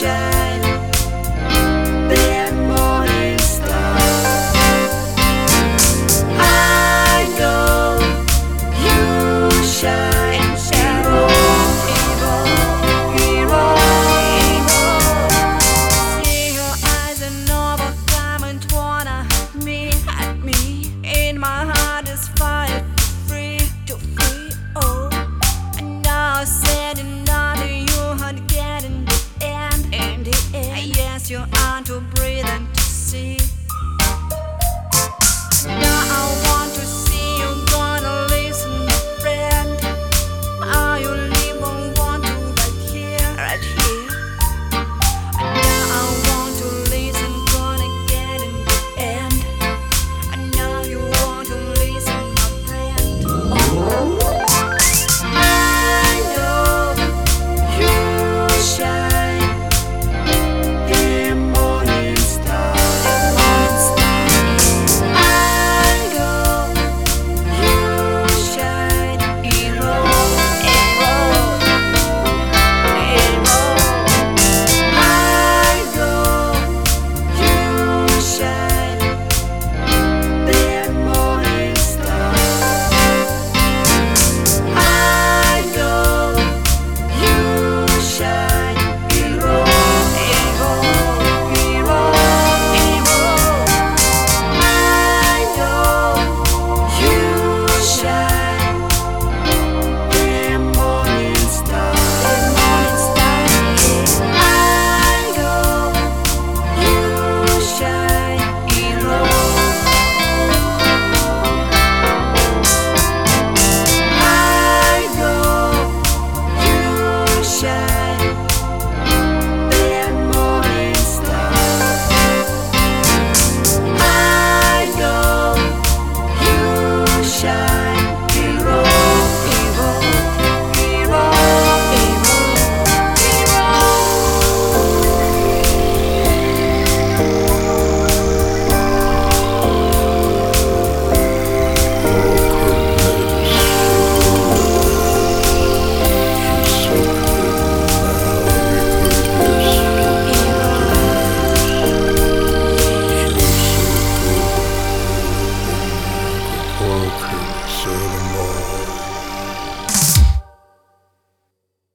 shine.